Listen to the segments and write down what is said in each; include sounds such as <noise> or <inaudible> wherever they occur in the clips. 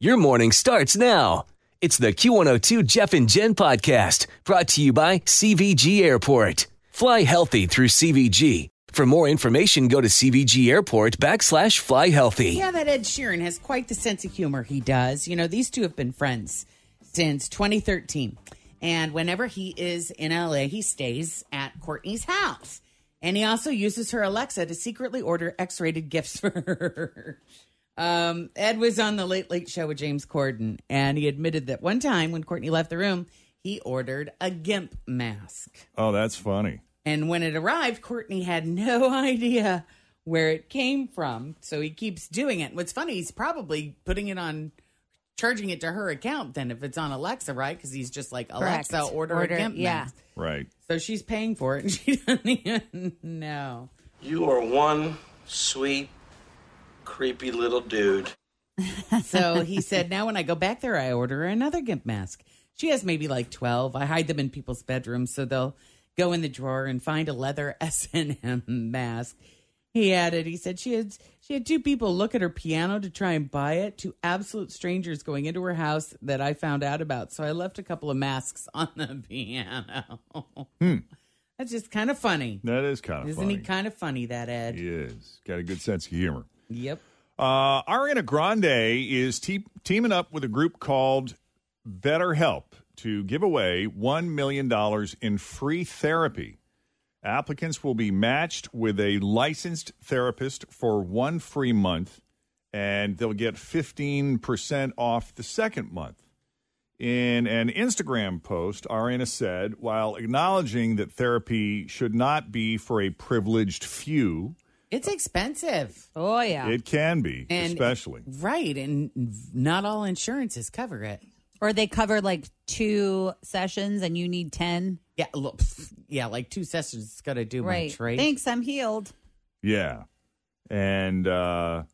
Your morning starts now. It's the Q102 Jeff and Jen podcast brought to you by CVG Airport. Fly healthy through CVG. For more information, go to CVG Airport backslash fly healthy. Yeah, that Ed Sheeran has quite the sense of humor. He does. You know, these two have been friends since 2013. And whenever he is in LA, he stays at Courteney's house. And he also uses her Alexa to secretly order X rated gifts <laughs> for her. Um, Ed was on the Late Late Show with James Corden, and he admitted that one time when Courteney left the room, he ordered a GIMP mask. Oh, that's funny. And when it arrived, Courteney had no <laughs> idea where it came from. So he keeps doing it. What's funny, he's probably putting it on, charging it to her account then if it's on Alexa, right? Because he's just like, Correct. Alexa, order, Order- a GIMP yeah. mask. Right. So she's paying for it and <laughs> she doesn't even know. You are one sweet, creepy little dude. <laughs> So he said, now when I go back there, I order another GIMP mask. She has maybe like 12. I hide them in people's bedrooms so they'll go in the drawer and find a leather <laughs> S&M mask. He added, he said she had she had two people look at her piano to try and buy it, two absolute strangers going into her house that I found out about. So I left a couple of masks <laughs> on the piano. Hmm. That's just kind of funny. That is kind of funny. Isn't funny. he kind of funny, that Ed? He is. Got a good sense of humor. Yep. Uh, Ariana Grande is te- teaming up with a group called BetterHelp to give away $1 million in free therapy. Applicants will be matched with a licensed therapist for one free month, and they'll get 15% off the second month. In an Instagram post, Ariana said, while acknowledging that therapy should not be for a privileged few, It's expensive. Oh yeah. it can be, And- especially. Right. And not all insurances cover it. or they cover like two sessions and you need ten. Yeah, look, pff, yeah, like two sessions is gonna do Right. much, right? Thanks, I'm healed. Yeah. And uh,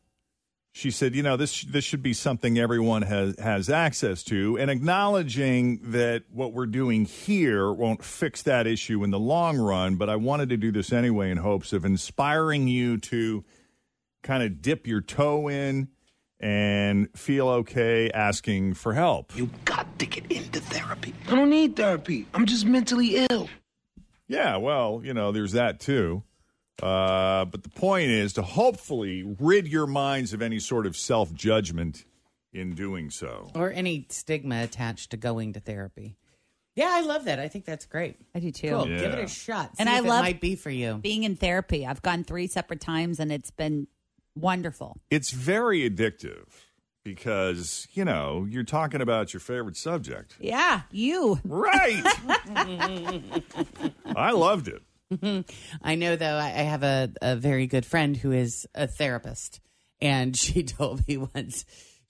she said, you know, this this should be something everyone has has access to, and acknowledging that what we're doing here won't fix that issue in the long run. But I wanted to do this anyway in hopes of inspiring you to kind of dip your toe in and feel okay asking for help. You got to get into therapy. I don't need therapy. I'm just mentally ill. Yeah, well, you know, there's that too. Uh, but the point is to hopefully rid your minds of any sort of self judgment in doing so. or any stigma attached to going to therapy. Yeah, I love that. I think that's great. I do too. Cool. Give it a shot. And I if love it might be for you. Being in therapy, I've gone three separate times and it's been wonderful. It's very addictive because, you know, you're talking about your favorite subject. Yeah, you. Right. <laughs> I loved it. <laughs> I know, though, I I have a, a very good friend who is a therapist. And <laughs> she told me once,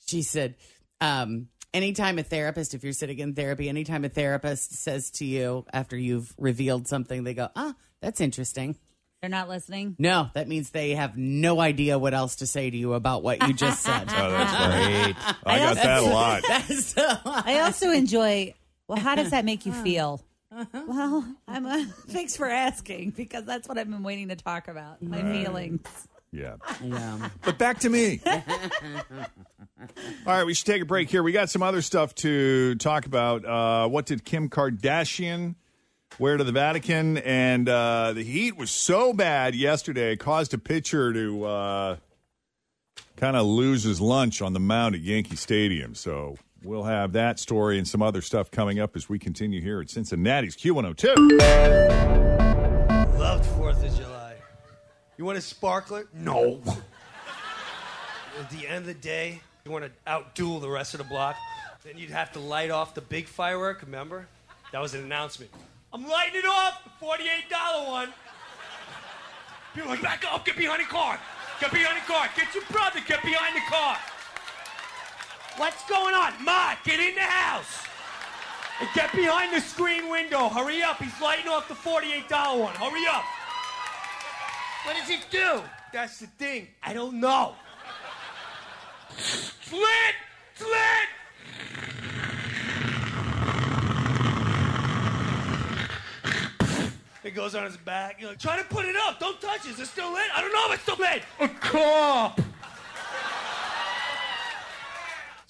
she said, um, anytime a therapist, if you're sitting in therapy, anytime a therapist says to you after you've revealed something, they go, ah, that's interesting. They're not listening. No, that means they have no idea what else to say to you about what you just said. <laughs> Oh, that's great. I got that a lot. That's a lot. I also enjoy. Well, how does that make you feel? Well, I'm a, <laughs> thanks for asking because that's what I've been waiting to talk about. My feelings. Yeah. Yeah. But back to me. <laughs> All right, we should take a break here. We got some other stuff to talk about. Uh, what did Kim Kardashian wear to the Vatican? And uh, the heat was so bad yesterday, it caused a pitcher to uh, kind of lose his lunch on the mound at Yankee Stadium. So We'll have that story and some other stuff coming up as we continue here at Cincinnati's Q102. Loved Fourth of July. You want a sparkler? No. At the end of the day, you want to outduel the rest of the block, then you'd have to light off the big firework. Remember? That was an announcement. I'm lighting it off, the $48 one. People are like, back up, get behind the car. Get behind the car. Get your brother, get behind the car. What's going on? Ma, get in the house. And get behind the screen window. Hurry up. He's lighting off the $48 one. Hurry up. What does it do? That's the thing. I don't know. Slit! Slit! It goes on his back. You're like, try to put it up. Don't touch it. Is it still lit? I don't know if it's still lit. A cop.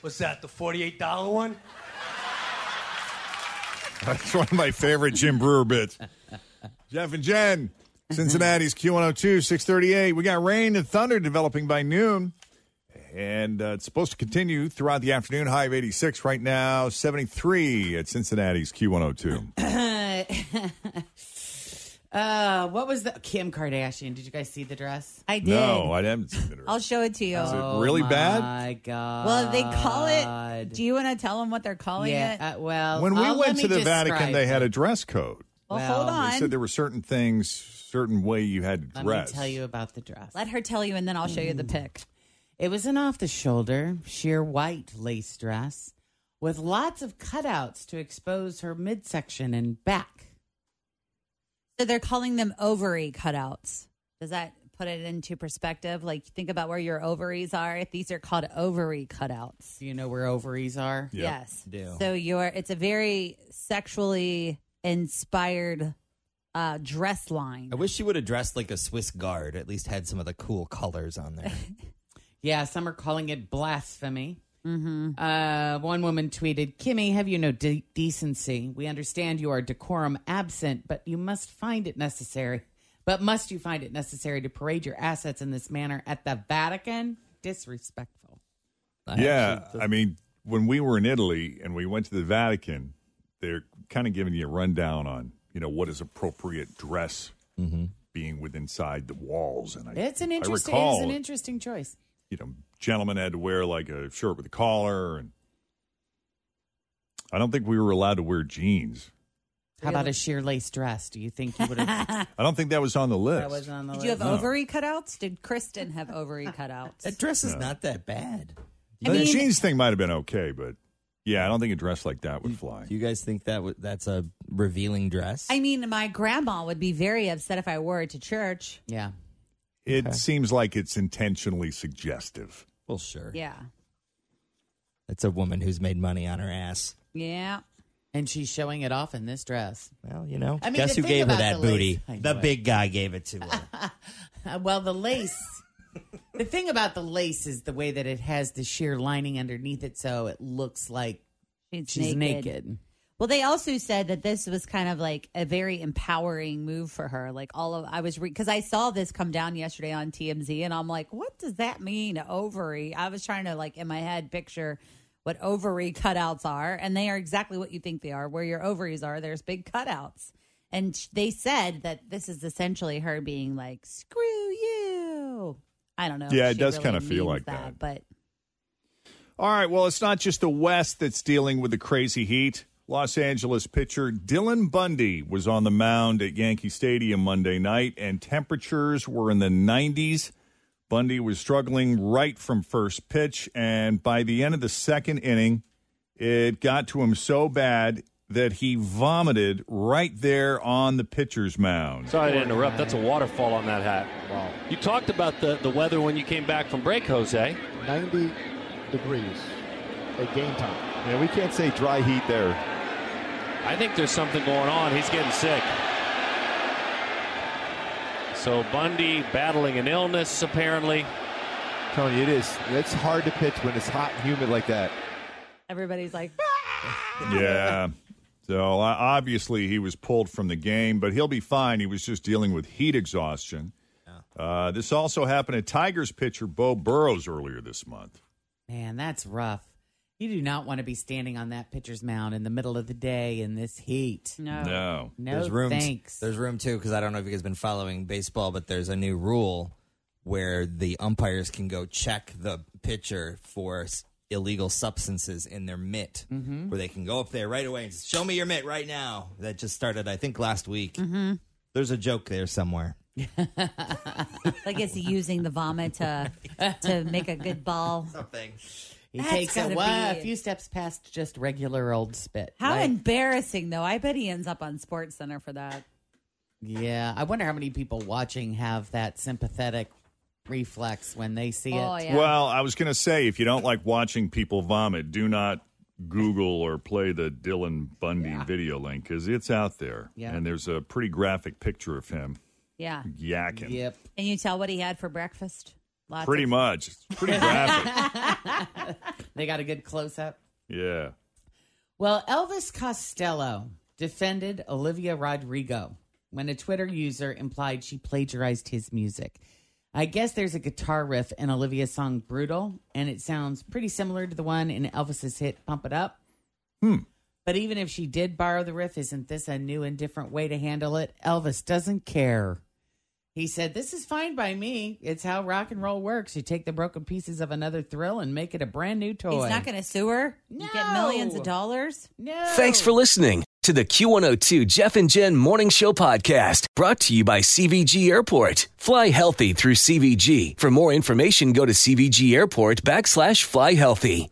What's that? The forty-eight dollar one? That's one of my favorite Jim Breuer bits. Jeff and Jen, Cincinnati's Q102, 638. We got rain and thunder developing by noon. And uh, it's supposed to continue throughout the afternoon. High of 86 right now, 73 at Cincinnati's Q102. <clears throat> uh, what was the Kim Kardashian? Did you guys see the dress? I did. No, I haven't seen it. I'll show it to you. Is it really bad? Oh My God. Well, they call it. Do you want to tell them what they're calling yeah. it? Uh, well, When we I'll- went let to me the Vatican, describe they had a dress code. well, well, hold they on. They said there were certain things, certain way you had to Let dress. me tell you about the dress. Let her tell you, and then I'll show you Mm. the pic. It was an off the shoulder, sheer white lace dress with lots of cutouts to expose her midsection and back. So they're calling them ovary cutouts. Does that put it into perspective? Like, think about where your ovaries are. These are called ovary cutouts. Do you know where ovaries are? Yes. do. So you're. It's a very sexually inspired uh, dress line. I wish she would have dressed like a Swiss guard. At least had some of the cool colors on there. <laughs> Yeah, some are calling it blasphemy. Mm-hmm. Uh, one woman tweeted, Kimmy, have you no de- decency? We understand you are decorum absent, but you must find it necessary. But must you find it necessary to parade your assets in this manner at the Vatican? Disrespectful. Yeah, I mean, when we were in Italy and we went to the Vatican, they're kind of giving you a rundown on you know what is appropriate dress being within inside the walls. And I, It's an I interesting, recall, it's an interesting choice. you know, gentlemen had to wear like a shirt with a collar, and I don't think we were allowed to wear jeans. How about a sheer lace dress? Do you think you would have? <laughs> I don't think that was on the list. that was on the Did list. you have No. ovary cutouts? Did Kristen have ovary cutouts? that dress is not that bad. the mean- jeans thing might have been okay, but yeah, I don't think a dress like that would fly. Do you guys think that w- that's a revealing dress? I mean, my grandma would be very upset if I wore it to church. Yeah. It seems like it's intentionally suggestive. Well, sure. Yeah. It's a woman who's made money on her ass. Yeah. And she's showing it off in this dress. Well, you know, I mean, guess the who thing gave her about that the lace- booty? I The know it. big guy gave it to her. Uh, <laughs> well, the lace. the thing about the lace is the way that it has the sheer lining underneath it, so it looks like She's, she's naked. naked. Well, they also said that this was kind of like a very empowering move for her. Like all of, I was because I saw this come down yesterday on TMZ, and I'm like, what does that mean, ovary? I was trying to like in my head picture what ovary <laughs> cutouts are, and they are exactly what you think they are. Where your ovaries are, there's big cutouts, and sh- they said that this is essentially her being like, screw you. I don't know. Yeah, it does really kinda feel means like that. but All right. Well, it's not just the West that's dealing with the crazy heat. Los Angeles pitcher Dylan Bundy was on the mound at Yankee Stadium Monday night, and temperatures were in the 90s. Bundy was struggling right from first pitch, and by the end of the second inning, it got to him so bad that he vomited right there on the pitcher's mound. Sorry to interrupt. That's a waterfall on that hat. Wow. You talked about the, the weather when you came back from break, Jose. 90 degrees at game time. Yeah, we can't say dry heat there. I think there's something going on. He's getting sick. So Bundy battling an illness, apparently. I'm telling you, it is. It's hard to pitch when it's hot and humid like that. Everybody's like, <laughs> yeah. So obviously he was pulled from the game, but he'll be fine. He was just dealing with heat exhaustion. Uh, this also happened to Tigers pitcher Beau Burrows earlier this month. Man, that's rough. You do not want to be standing on that pitcher's mound in the middle of the day in this heat. No. No. No, there's room. thanks. There's room too because I don't know if you guys been following baseball, but there's a new rule where the umpires can go check the pitcher for s- illegal substances in their mitt, Mhm. where they can go up there right away and show me your mitt right now. That just started, I think, last week. Mhm. There's a joke there somewhere. <laughs> like it's using the vomit to to make a good ball. <laughs> Something. He That's takes it gotta a few steps past just regular old spit. How Like, embarrassing, though. I bet he ends up on Sports Center for that. yeah, I wonder how many people watching have that sympathetic reflex when they see Oh, it. yeah. Well, I was going to say if you don't like watching people vomit, do not Google or play the Dylan Bundy video link because it's out there. Yeah. And there's a pretty graphic picture of him Yeah. yakking. Yep. Can you tell what he had for breakfast? Lots Pretty of- much. It's pretty graphic. <laughs> <laughs> they got a good close up. yeah. Well, Elvis Costello defended Olivia Rodrigo when a Twitter user implied she plagiarized his music. I guess there's a guitar riff in Olivia's song Brutal, and it sounds pretty similar to the one in Elvis's hit Pump It Up. Hmm. But even if she did borrow the riff, isn't this a new and different way to handle it? Elvis doesn't care. He said, This is fine by me. It's how rock and roll works. You take the broken pieces of another thrill and make it a brand new toy. He's not going to sue her. You get millions of dollars. No. Thanks for listening to the Q102 Jeff and Jen Morning Show podcast brought to you by CVG Airport. Fly healthy through CVG. For more information, go to CVG Airport backslash fly healthy.